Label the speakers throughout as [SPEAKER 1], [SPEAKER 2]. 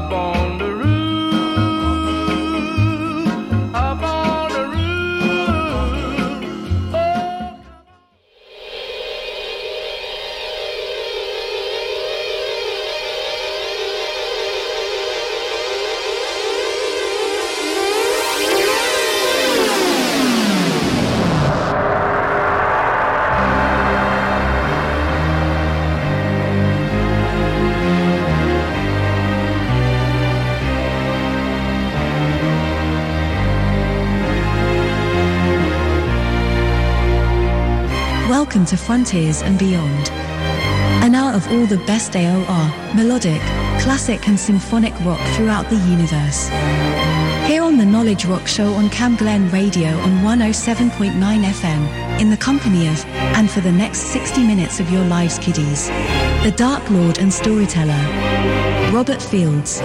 [SPEAKER 1] up on
[SPEAKER 2] To Frontiers and Beyond. An hour of all the best AOR, melodic, classic and symphonic rock throughout the universe. Here on the Knowledge Rock Show on Cam Glen Radio on 107.9 FM, in the company of, and for the next 60 minutes of your lives kiddies, the Dark Lord and Storyteller, Robert Fields.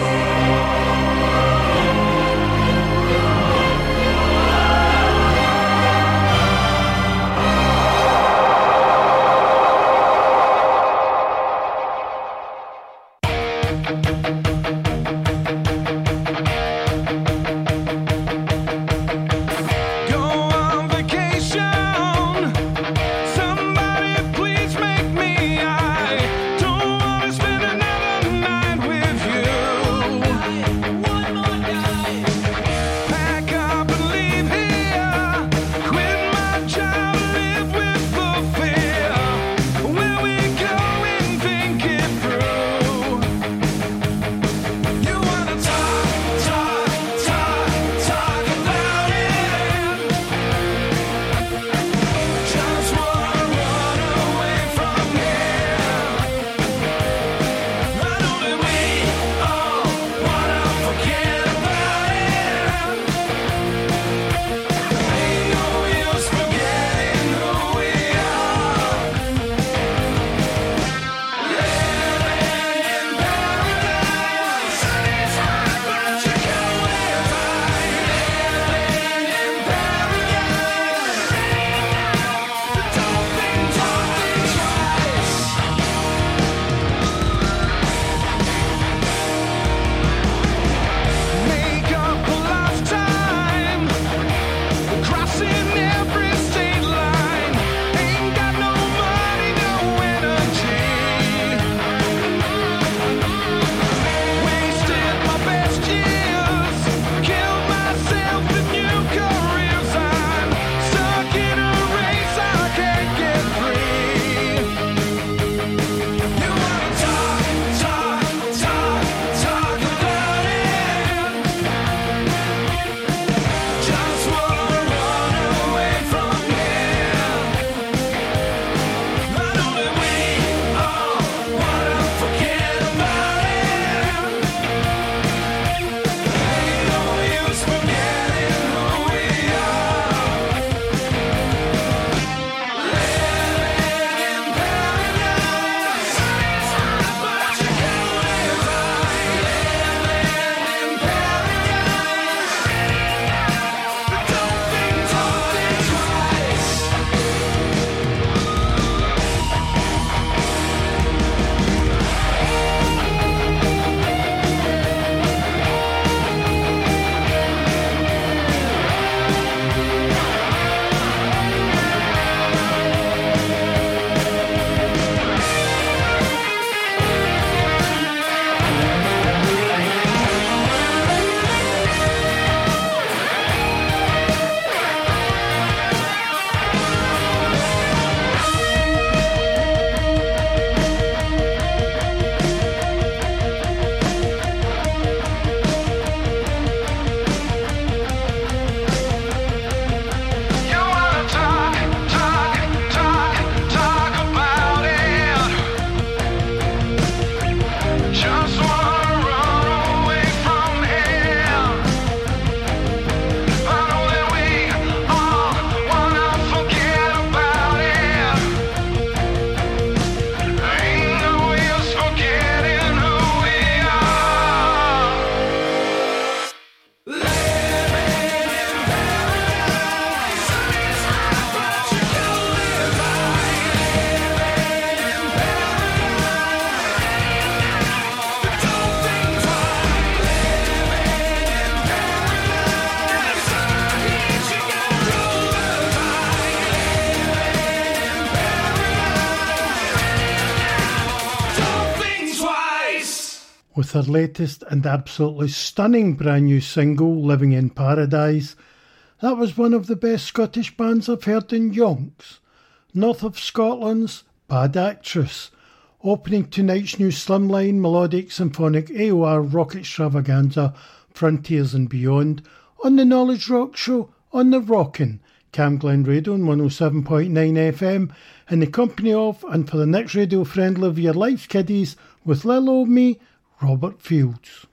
[SPEAKER 3] Their latest and absolutely stunning brand new single, Living in Paradise. That was one of the best Scottish bands I've heard in yonks. North of Scotland's Bad Actress, opening tonight's new slimline melodic symphonic AOR rock extravaganza, Frontiers and Beyond, on the Knowledge Rock Show on the Rockin' Cam Glen Radio on 107.9 FM, in the company of and for the next radio friendly of your life kiddies with Lil me, Robert Fields.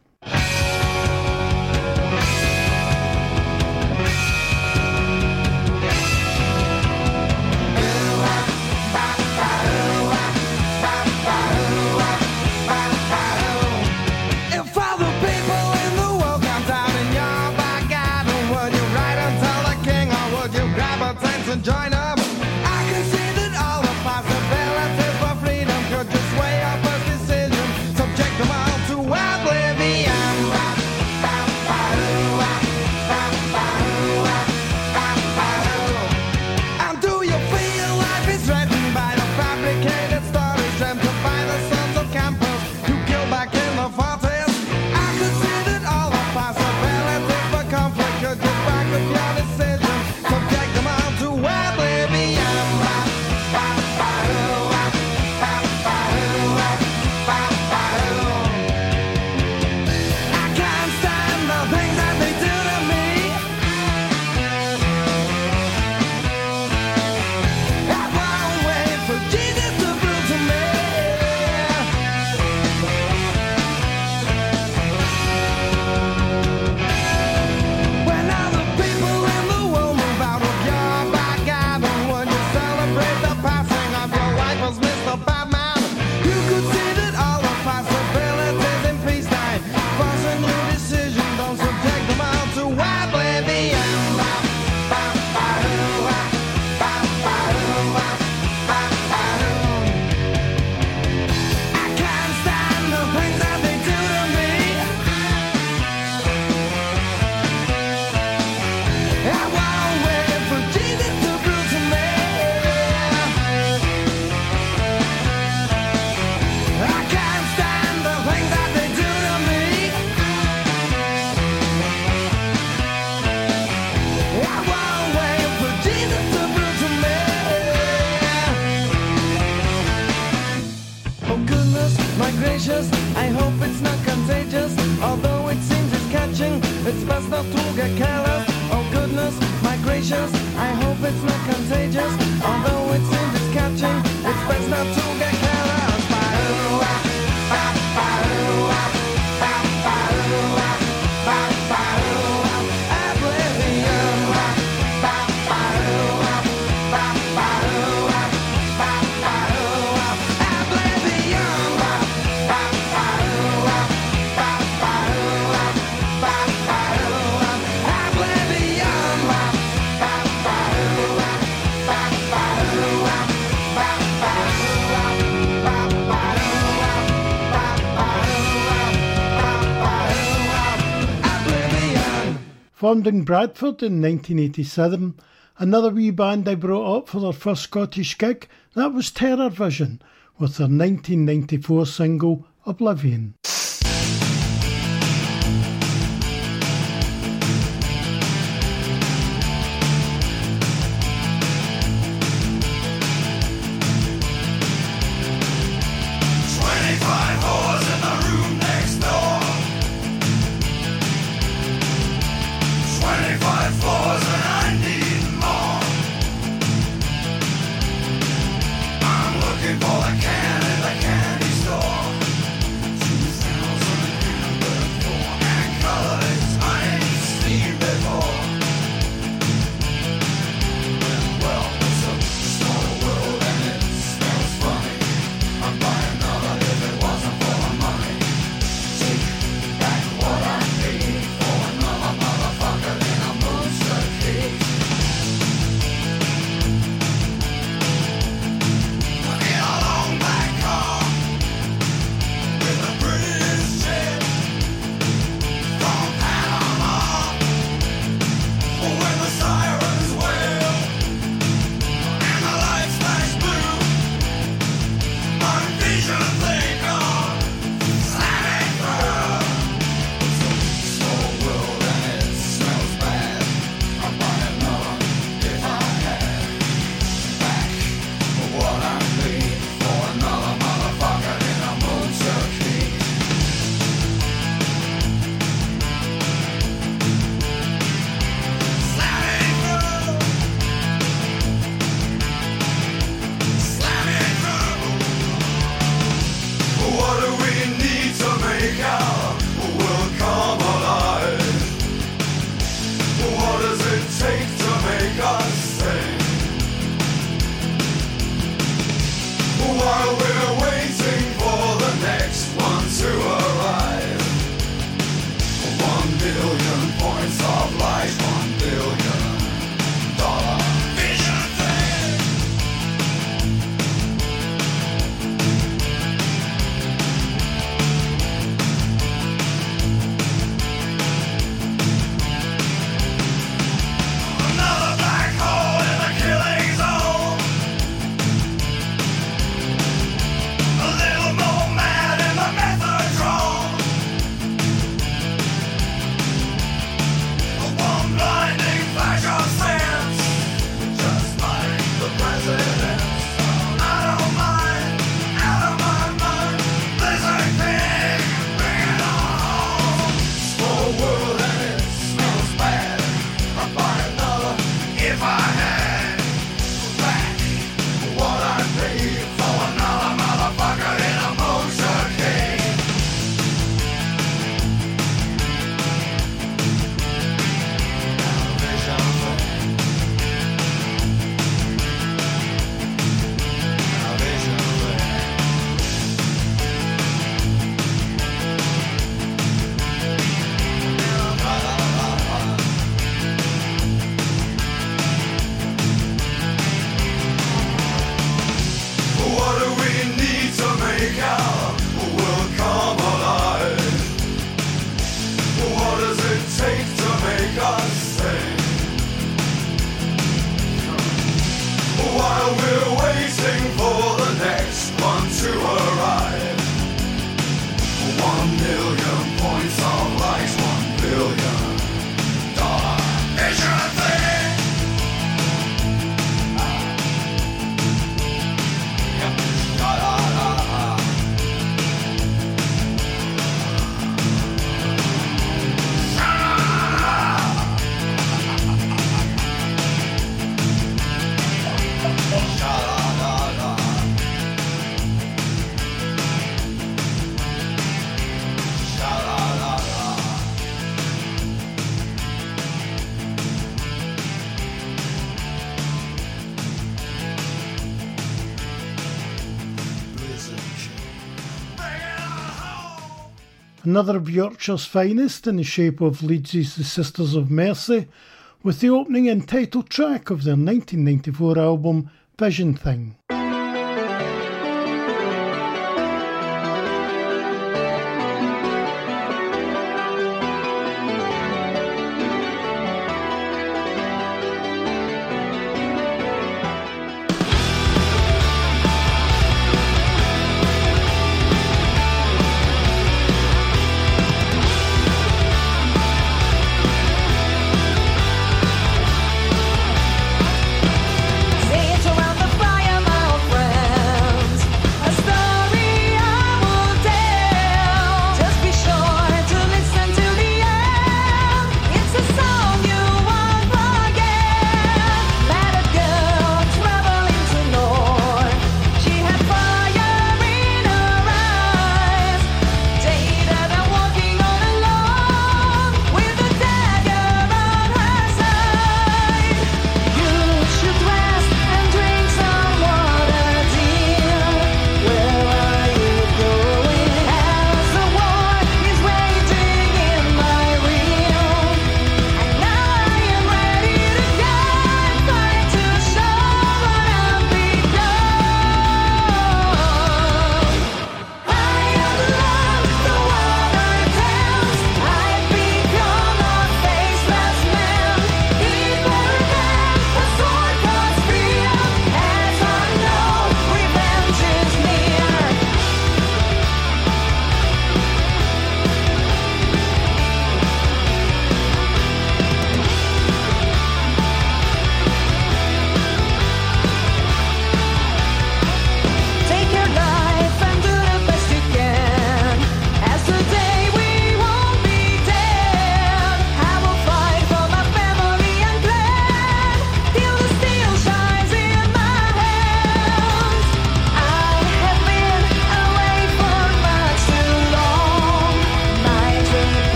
[SPEAKER 3] In Bradford in 1987, another wee band I brought up for their first Scottish gig, that was Terrorvision, with their 1994 single Oblivion.
[SPEAKER 4] Another of Yorkshire's finest in the shape of Leeds' The Sisters of Mercy, with the opening and title track of their 1994 album Vision Thing.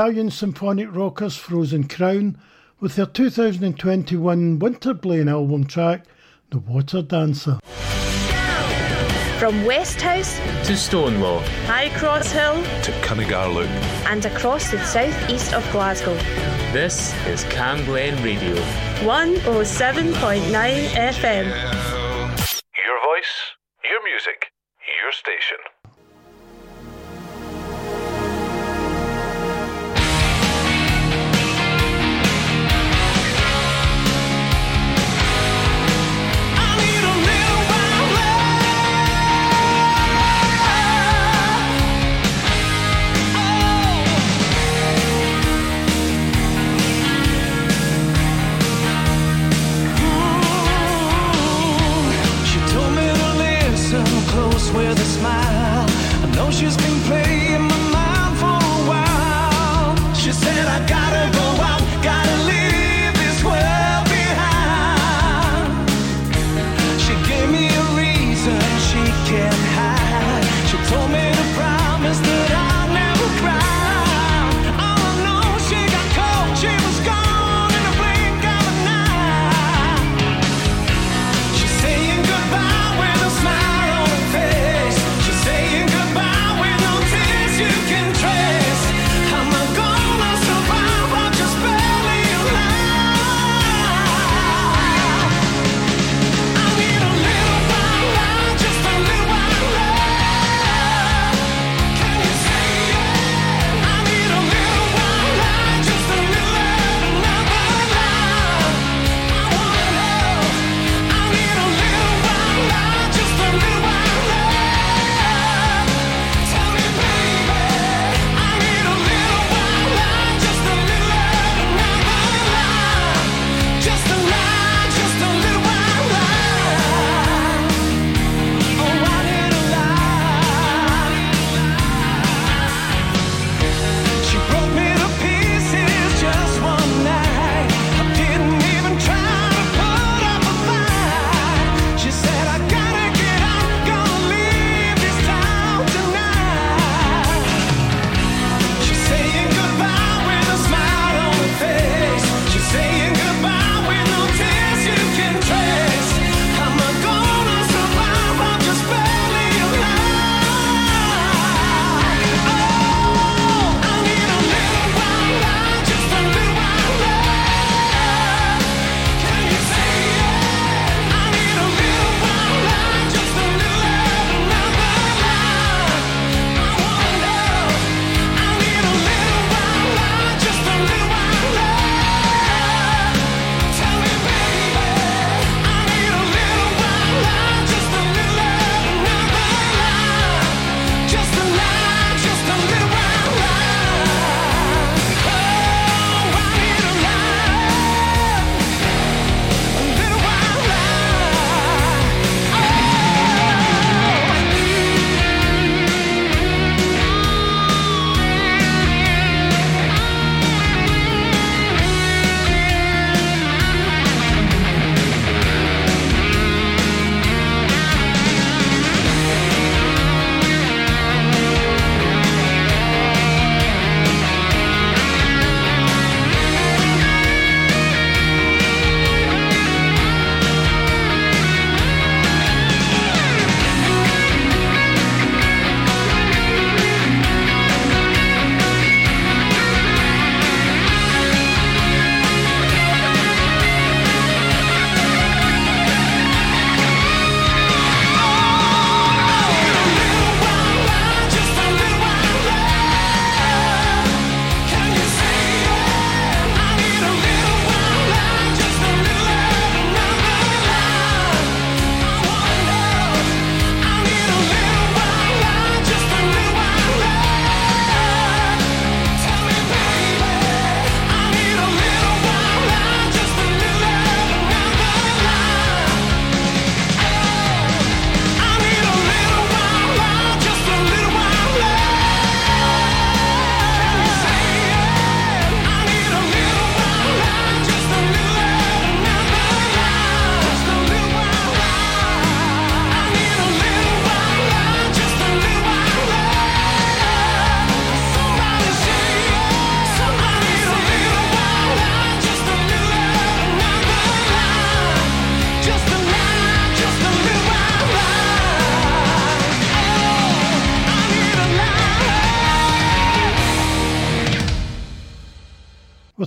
[SPEAKER 4] Italian symphonic rockers Frozen Crown with their 2021 Winterbane album track, The Water Dancer.
[SPEAKER 5] From Westhouse
[SPEAKER 6] to Stonelaw,
[SPEAKER 5] High Cross Hill
[SPEAKER 7] to Cuningar Loop
[SPEAKER 5] and across the southeast of Glasgow.
[SPEAKER 6] This is Cam Glen Radio.
[SPEAKER 5] 107.9 FM.
[SPEAKER 7] Your voice, your music, your station.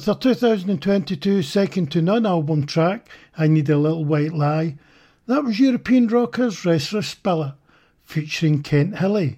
[SPEAKER 4] With their 2022 Second to None album track, I Need a Little White Lie, that was European rockers Restless Spiller, featuring Kent
[SPEAKER 8] Hilli.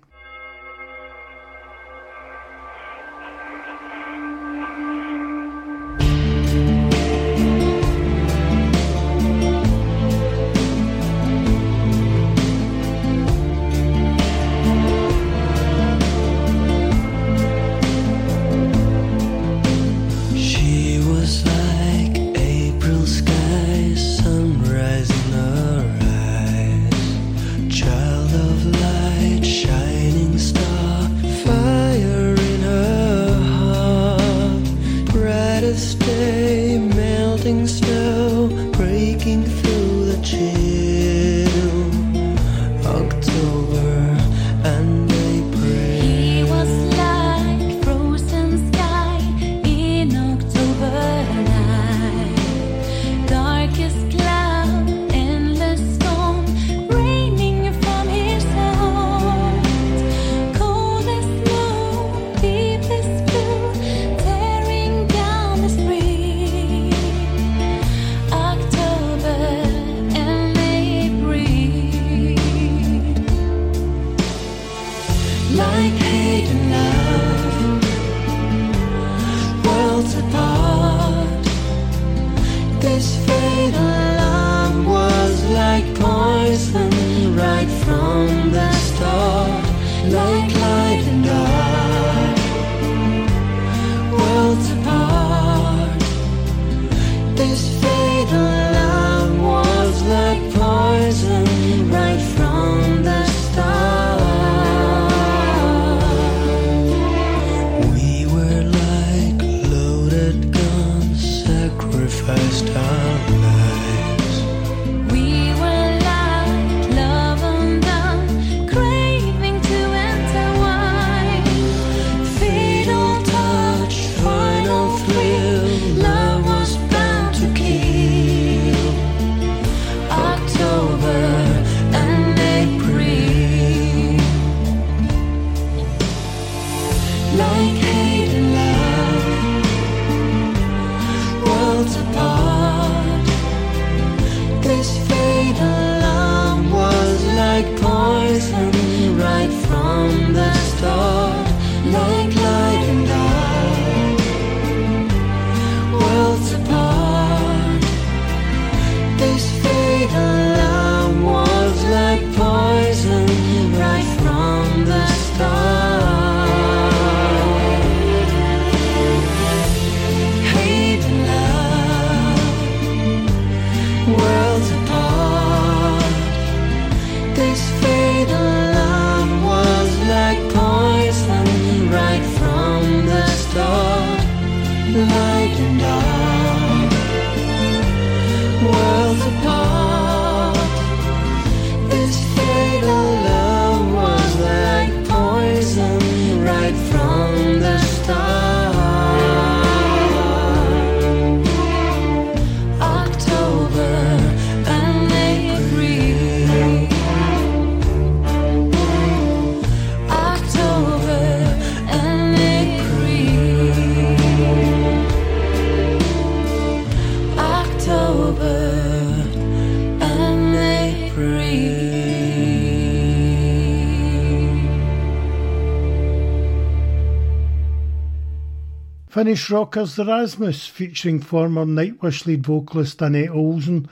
[SPEAKER 4] Finnish rockers The Rasmus, featuring former Nightwish lead vocalist Anette Olzon,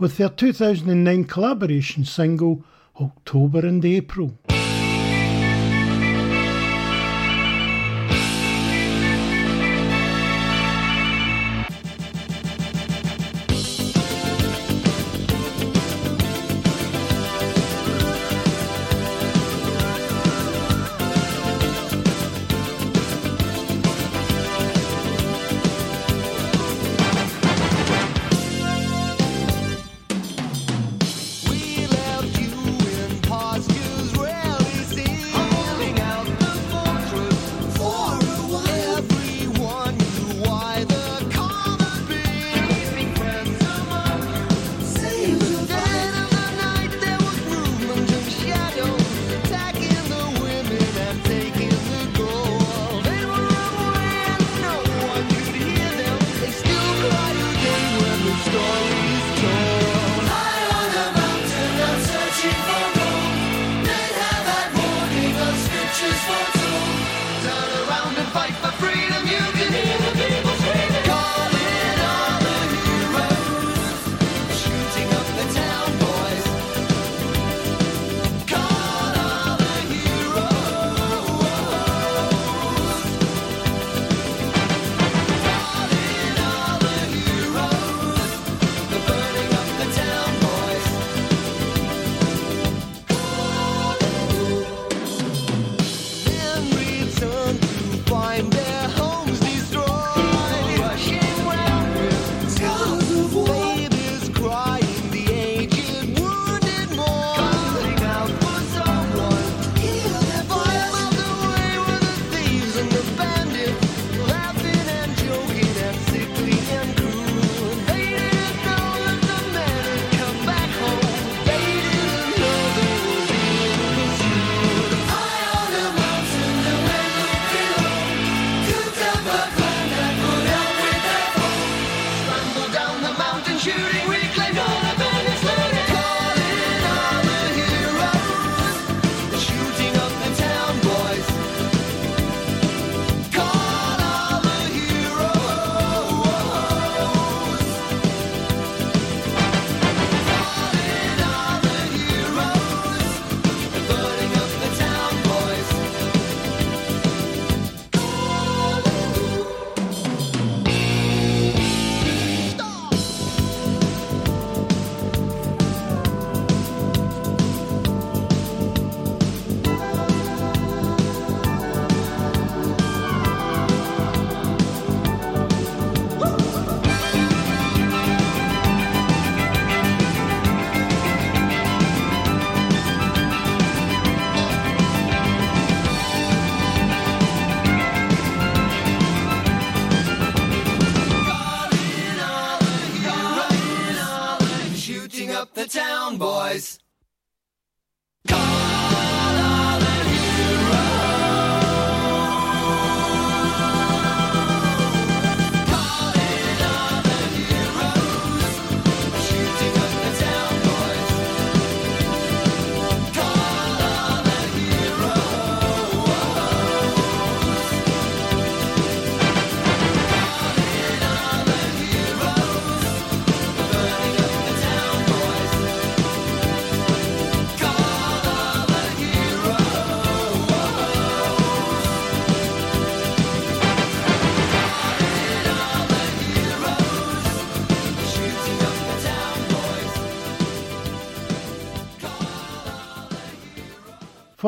[SPEAKER 4] with their 2009 collaboration single October and April.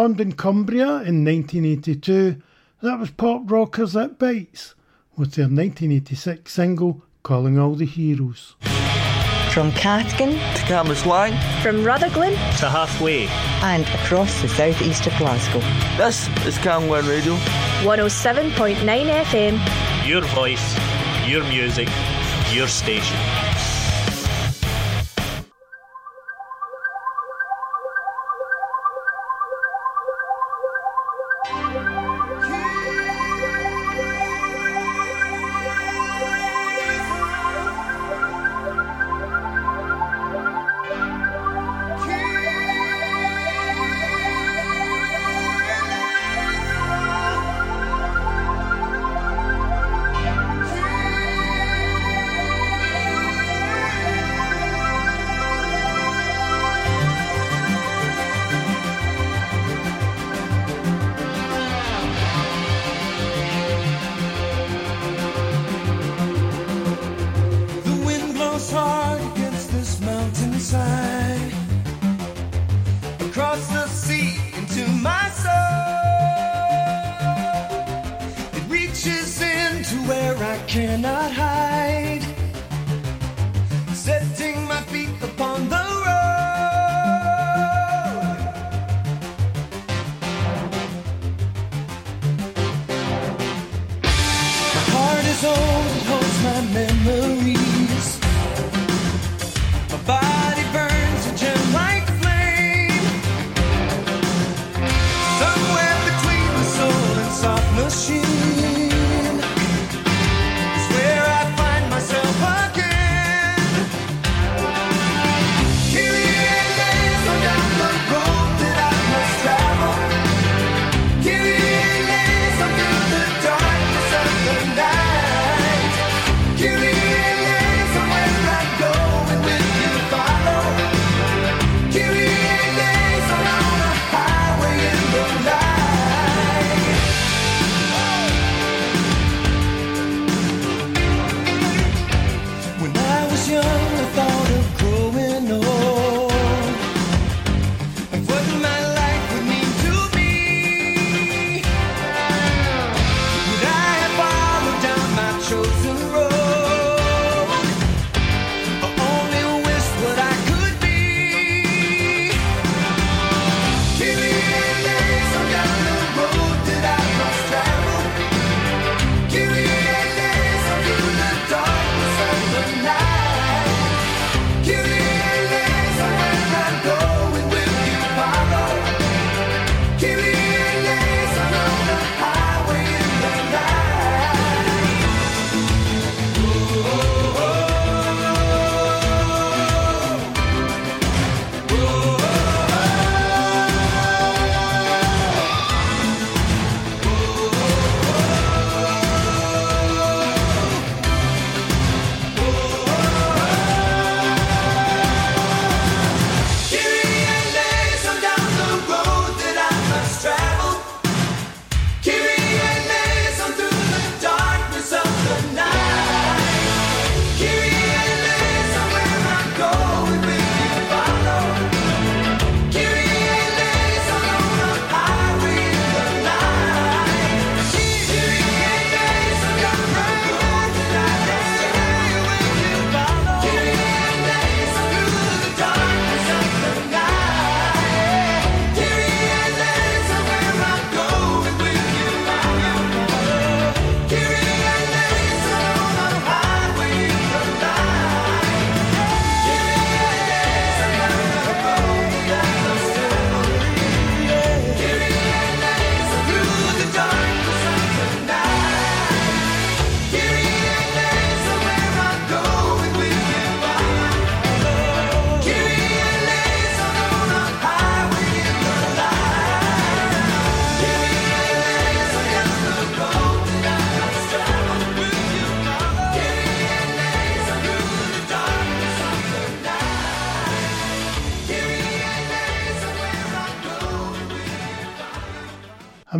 [SPEAKER 9] in
[SPEAKER 4] Cumbria in 1982, that was pop rockers It Bites with their 1986 single Calling All the Heroes.
[SPEAKER 10] From Cathkin
[SPEAKER 11] to Cambuslang,
[SPEAKER 12] from Rutherglen
[SPEAKER 3] to halfway,
[SPEAKER 10] and across the southeast of Glasgow.
[SPEAKER 11] This is Camglen Radio
[SPEAKER 12] 107.9 FM.
[SPEAKER 3] Your voice, your music, your station.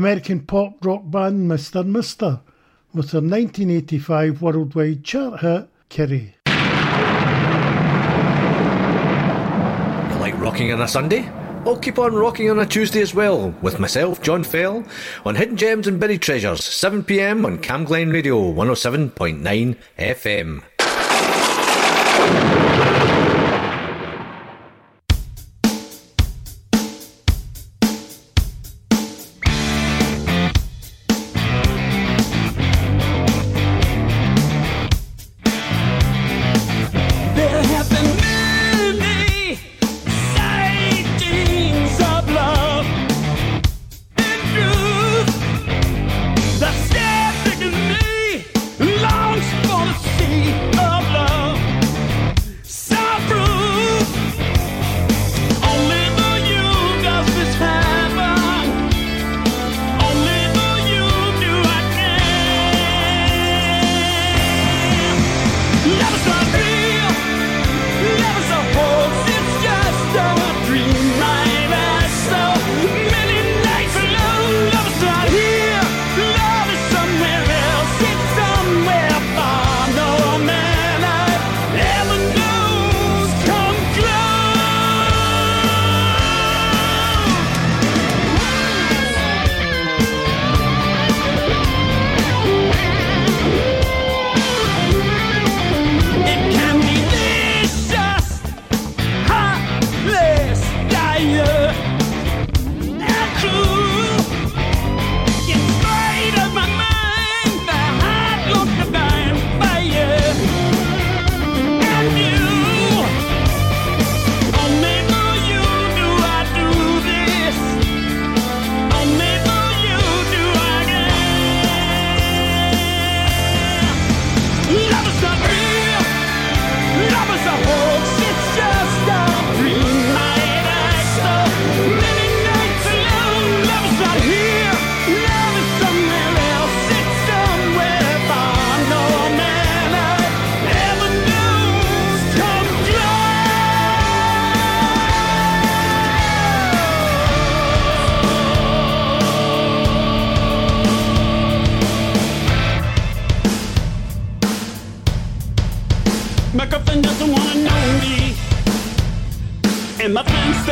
[SPEAKER 4] American pop rock band Mr. Mister with their 1985 worldwide chart hit, Kitty.
[SPEAKER 7] You like rocking on a Sunday? I'll keep on rocking on a Tuesday as well, with myself, John Fell, on Hidden Gems and Buried Treasures, 7pm on Camglen Radio 107.9 FM.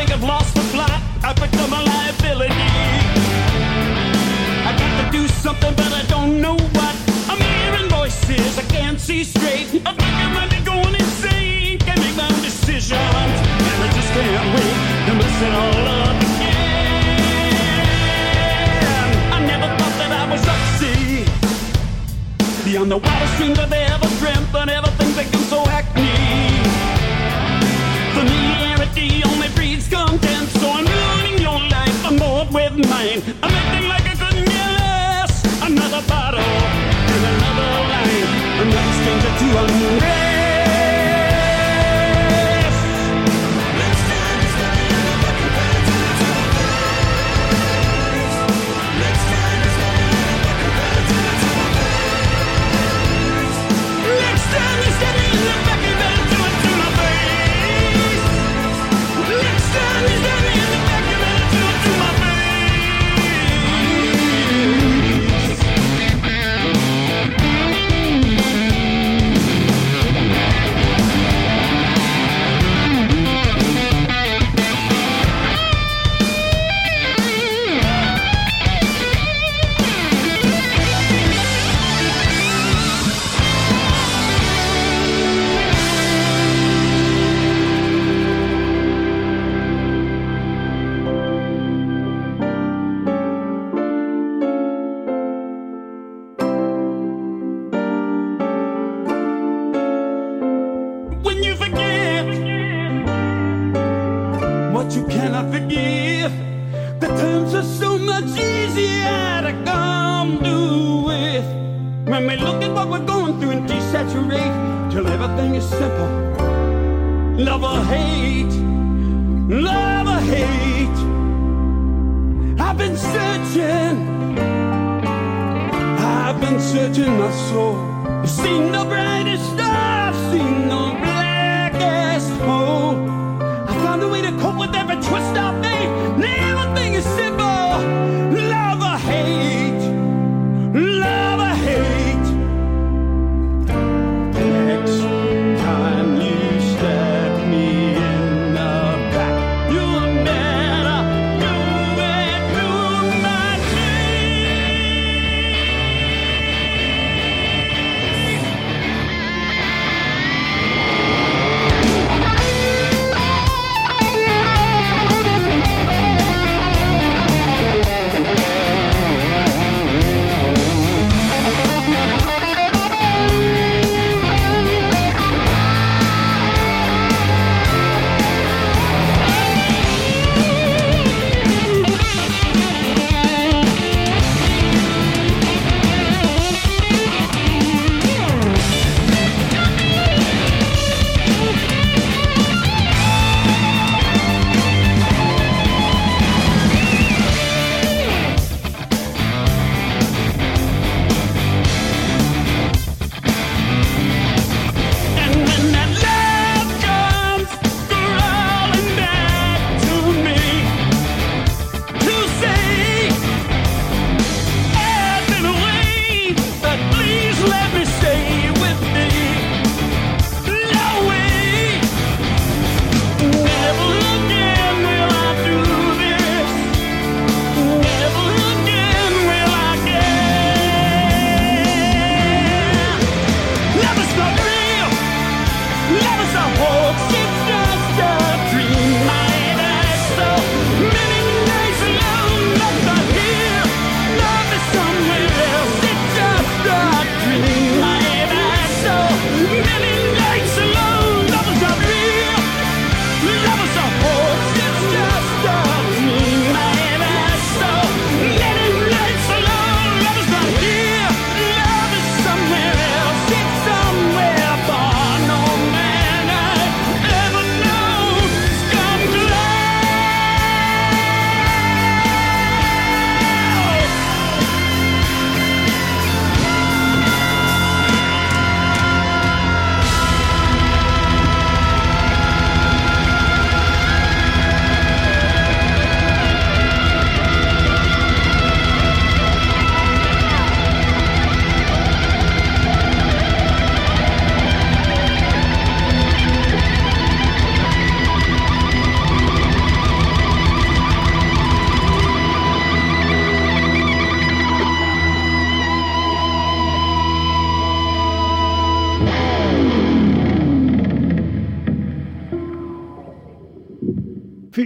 [SPEAKER 1] Think I've lost the plot. I've become a liability. I got to do something, but I don't know what. I'm hearing voices, I can't see straight. I think I might be going insane. Can't make my own decisions. And I just can't wait to mess it all up again. I never thought that I would succeed. Beyond the wildest dreams I've ever what you cannot forgive, the terms are so much easier to come to with. When we look at what we're going through and desaturate till everything is simple. Love or hate, love or hate. I've been searching, I've been searching my soul. I've seen the brightest star, Way to cope with every twist of fate. Everything is simple,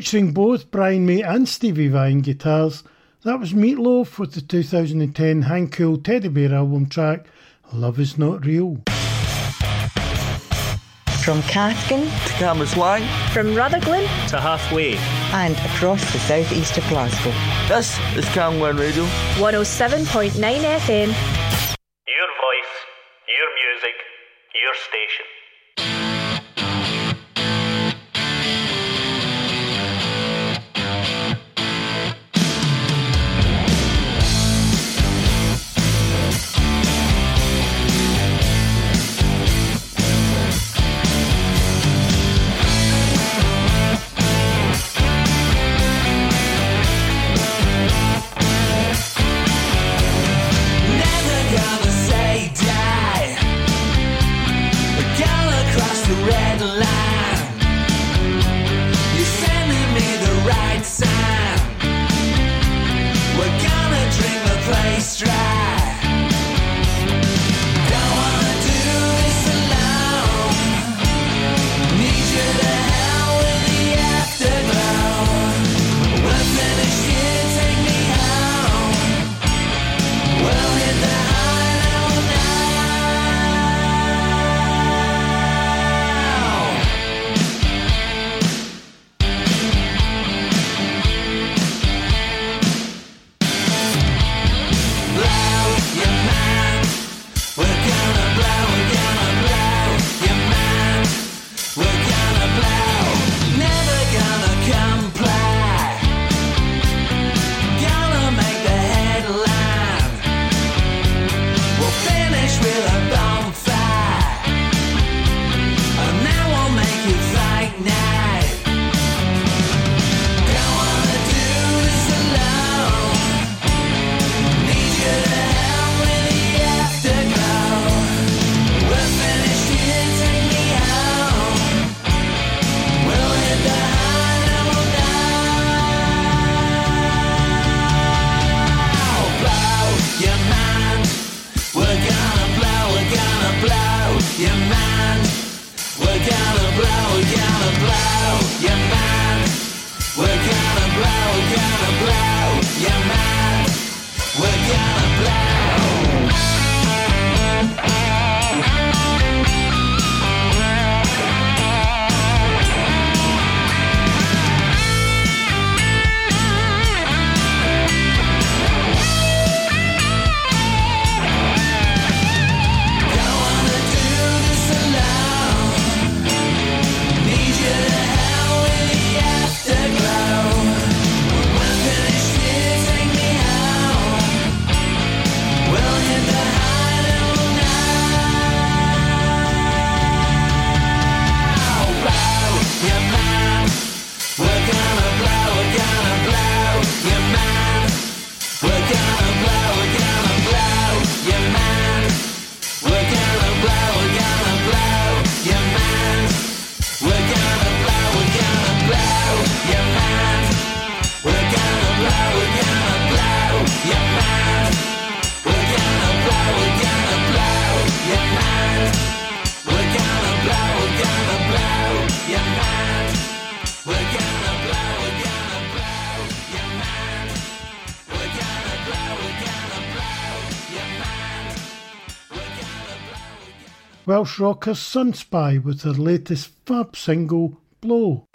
[SPEAKER 4] Featuring both Brian May and Stevie Vai guitars, that was Meatloaf with the 2010 Hang Cool Teddy Bear album track, Love Is Not Real.
[SPEAKER 10] From Cathkin
[SPEAKER 11] to Cambuslang,
[SPEAKER 12] from Rutherglen
[SPEAKER 3] to halfway,
[SPEAKER 10] and across the southeast of Glasgow.
[SPEAKER 11] This is Camglen Radio
[SPEAKER 12] 107.9 FM
[SPEAKER 4] Welsh rocker Sunspy with their latest fab single, Blow.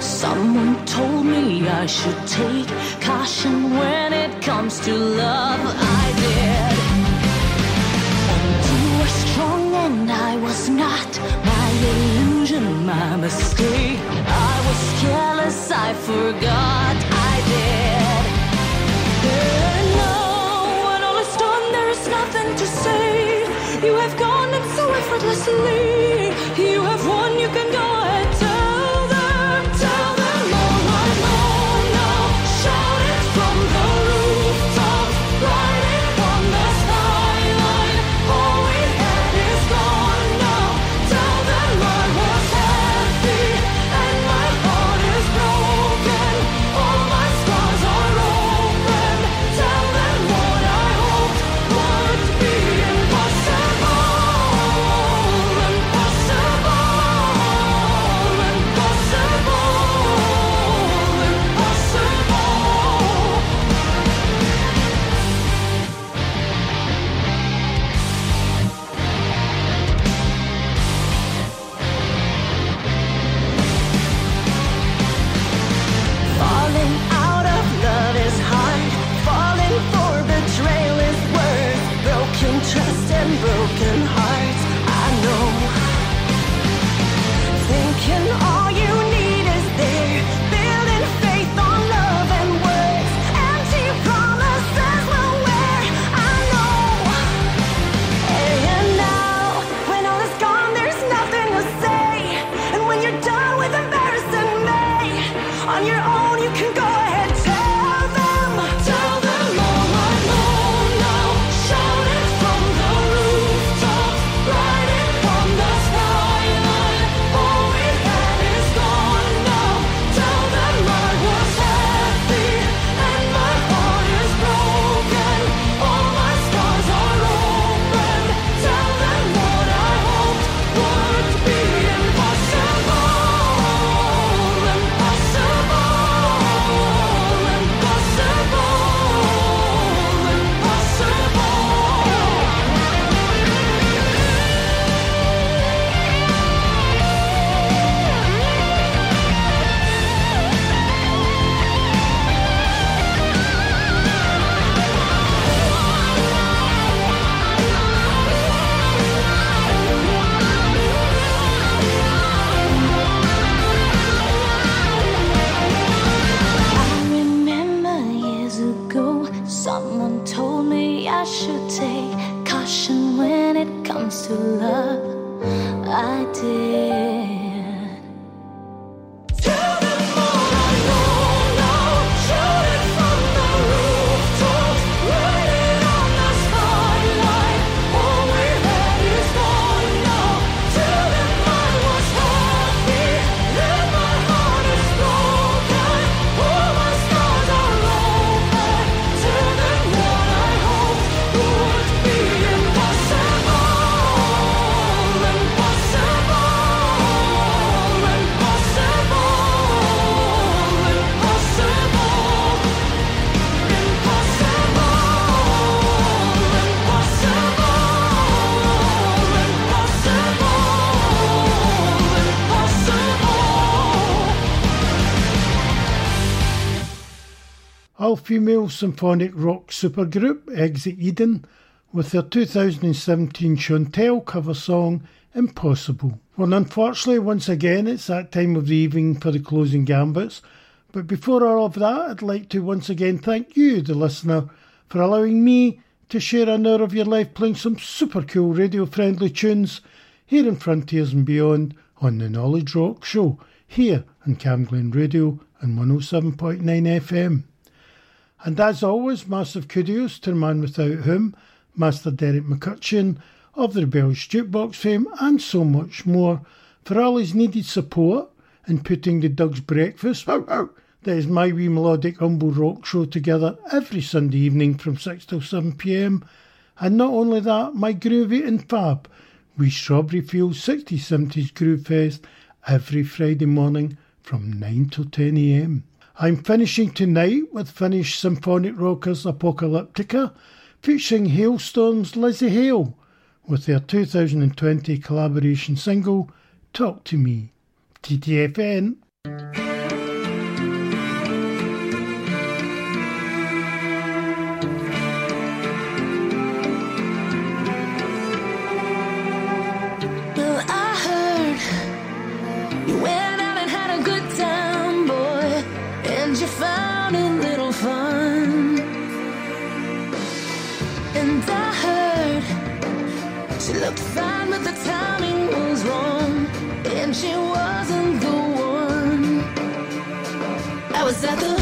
[SPEAKER 13] Someone told me I should take caution when it comes to love.
[SPEAKER 4] Female symphonic rock supergroup Exit Eden with their 2017 Shontelle cover song Impossible. Well, unfortunately, once again, it's that time of the evening for the closing gambits. But before all of that, I'd like to once again thank you, the listener, for allowing me to share an hour of your life playing some super cool radio friendly tunes here in Frontiers and Beyond on the Knowledge Rock Show, here on Camglen Radio and 107.9 FM. And as always, massive kudos to the man without whom, Master Derek McCutcheon of the Rebellious Jukebox fame and so much more for all his needed support in putting the Doug's Breakfast, ow, ow, that is my wee melodic humble rock show together every Sunday evening from 6 till 7 pm. And not only that, my groovy and fab, wee Strawberry Fields 60s 70s Groove Fest every Friday morning from 9 till 10 am. I'm finishing tonight with Finnish symphonic rockers Apocalyptica, featuring Halestorm's Lzzy Hale, with their 2020 collaboration single Talk to Me. TTFN.
[SPEAKER 13] Looked fine, but the timing was wrong, and she wasn't the one. I was at the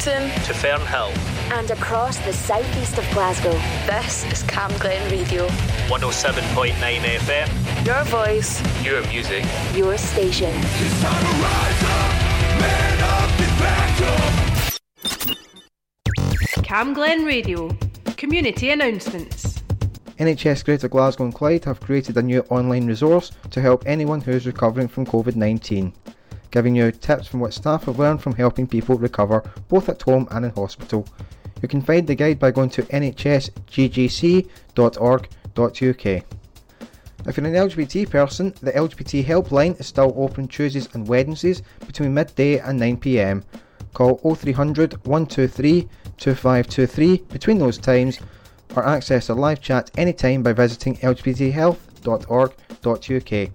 [SPEAKER 12] from Flemington
[SPEAKER 3] To Fernhill.
[SPEAKER 12] and across the southeast of Glasgow. This is Cam Glen Radio.
[SPEAKER 3] 107.9 FM.
[SPEAKER 12] Your voice,
[SPEAKER 3] Your music.
[SPEAKER 12] your station.
[SPEAKER 14] Cam Glen Radio. Community announcements. NHS Greater Glasgow and Clyde have created a new online resource to help anyone who is recovering from COVID 19, giving you tips from what staff have learned from helping people recover both at home and in hospital. You can find the guide by going to nhsggc.org.uk. If you're an LGBT person, the LGBT helpline is still open Tuesdays and Wednesdays between midday and 9pm. Call 0300 123 2523 between those times or access a live chat anytime by visiting lgbthealth.org.uk.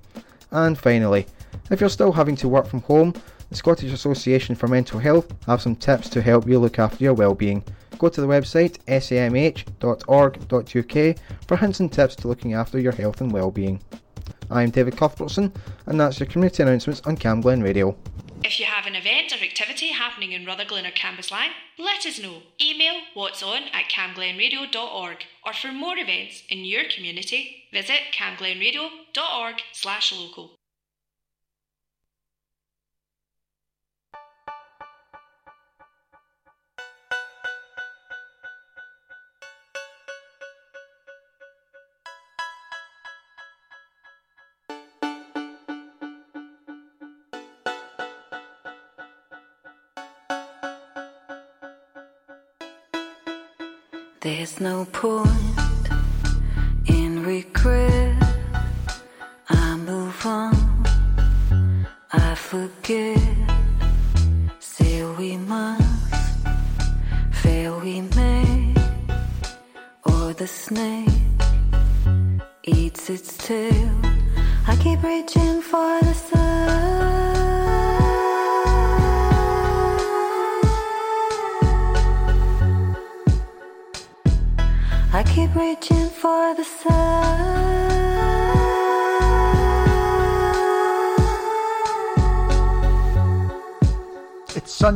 [SPEAKER 14] And finally, if you're still having to work from home, the Scottish Association for Mental Health have some tips to help you look after your well-being. Go to the website samh.org.uk for hints and tips to looking after your health and well-being. I'm David Cuthbertson, and that's your community announcements on Cam Glen Radio.
[SPEAKER 15] If you have an event or activity happening in Rutherglen or Cambuslang, let us know. Email what's on at camglenradio.org or for more events in your community, visit camglenradio.org slash local.
[SPEAKER 8] No point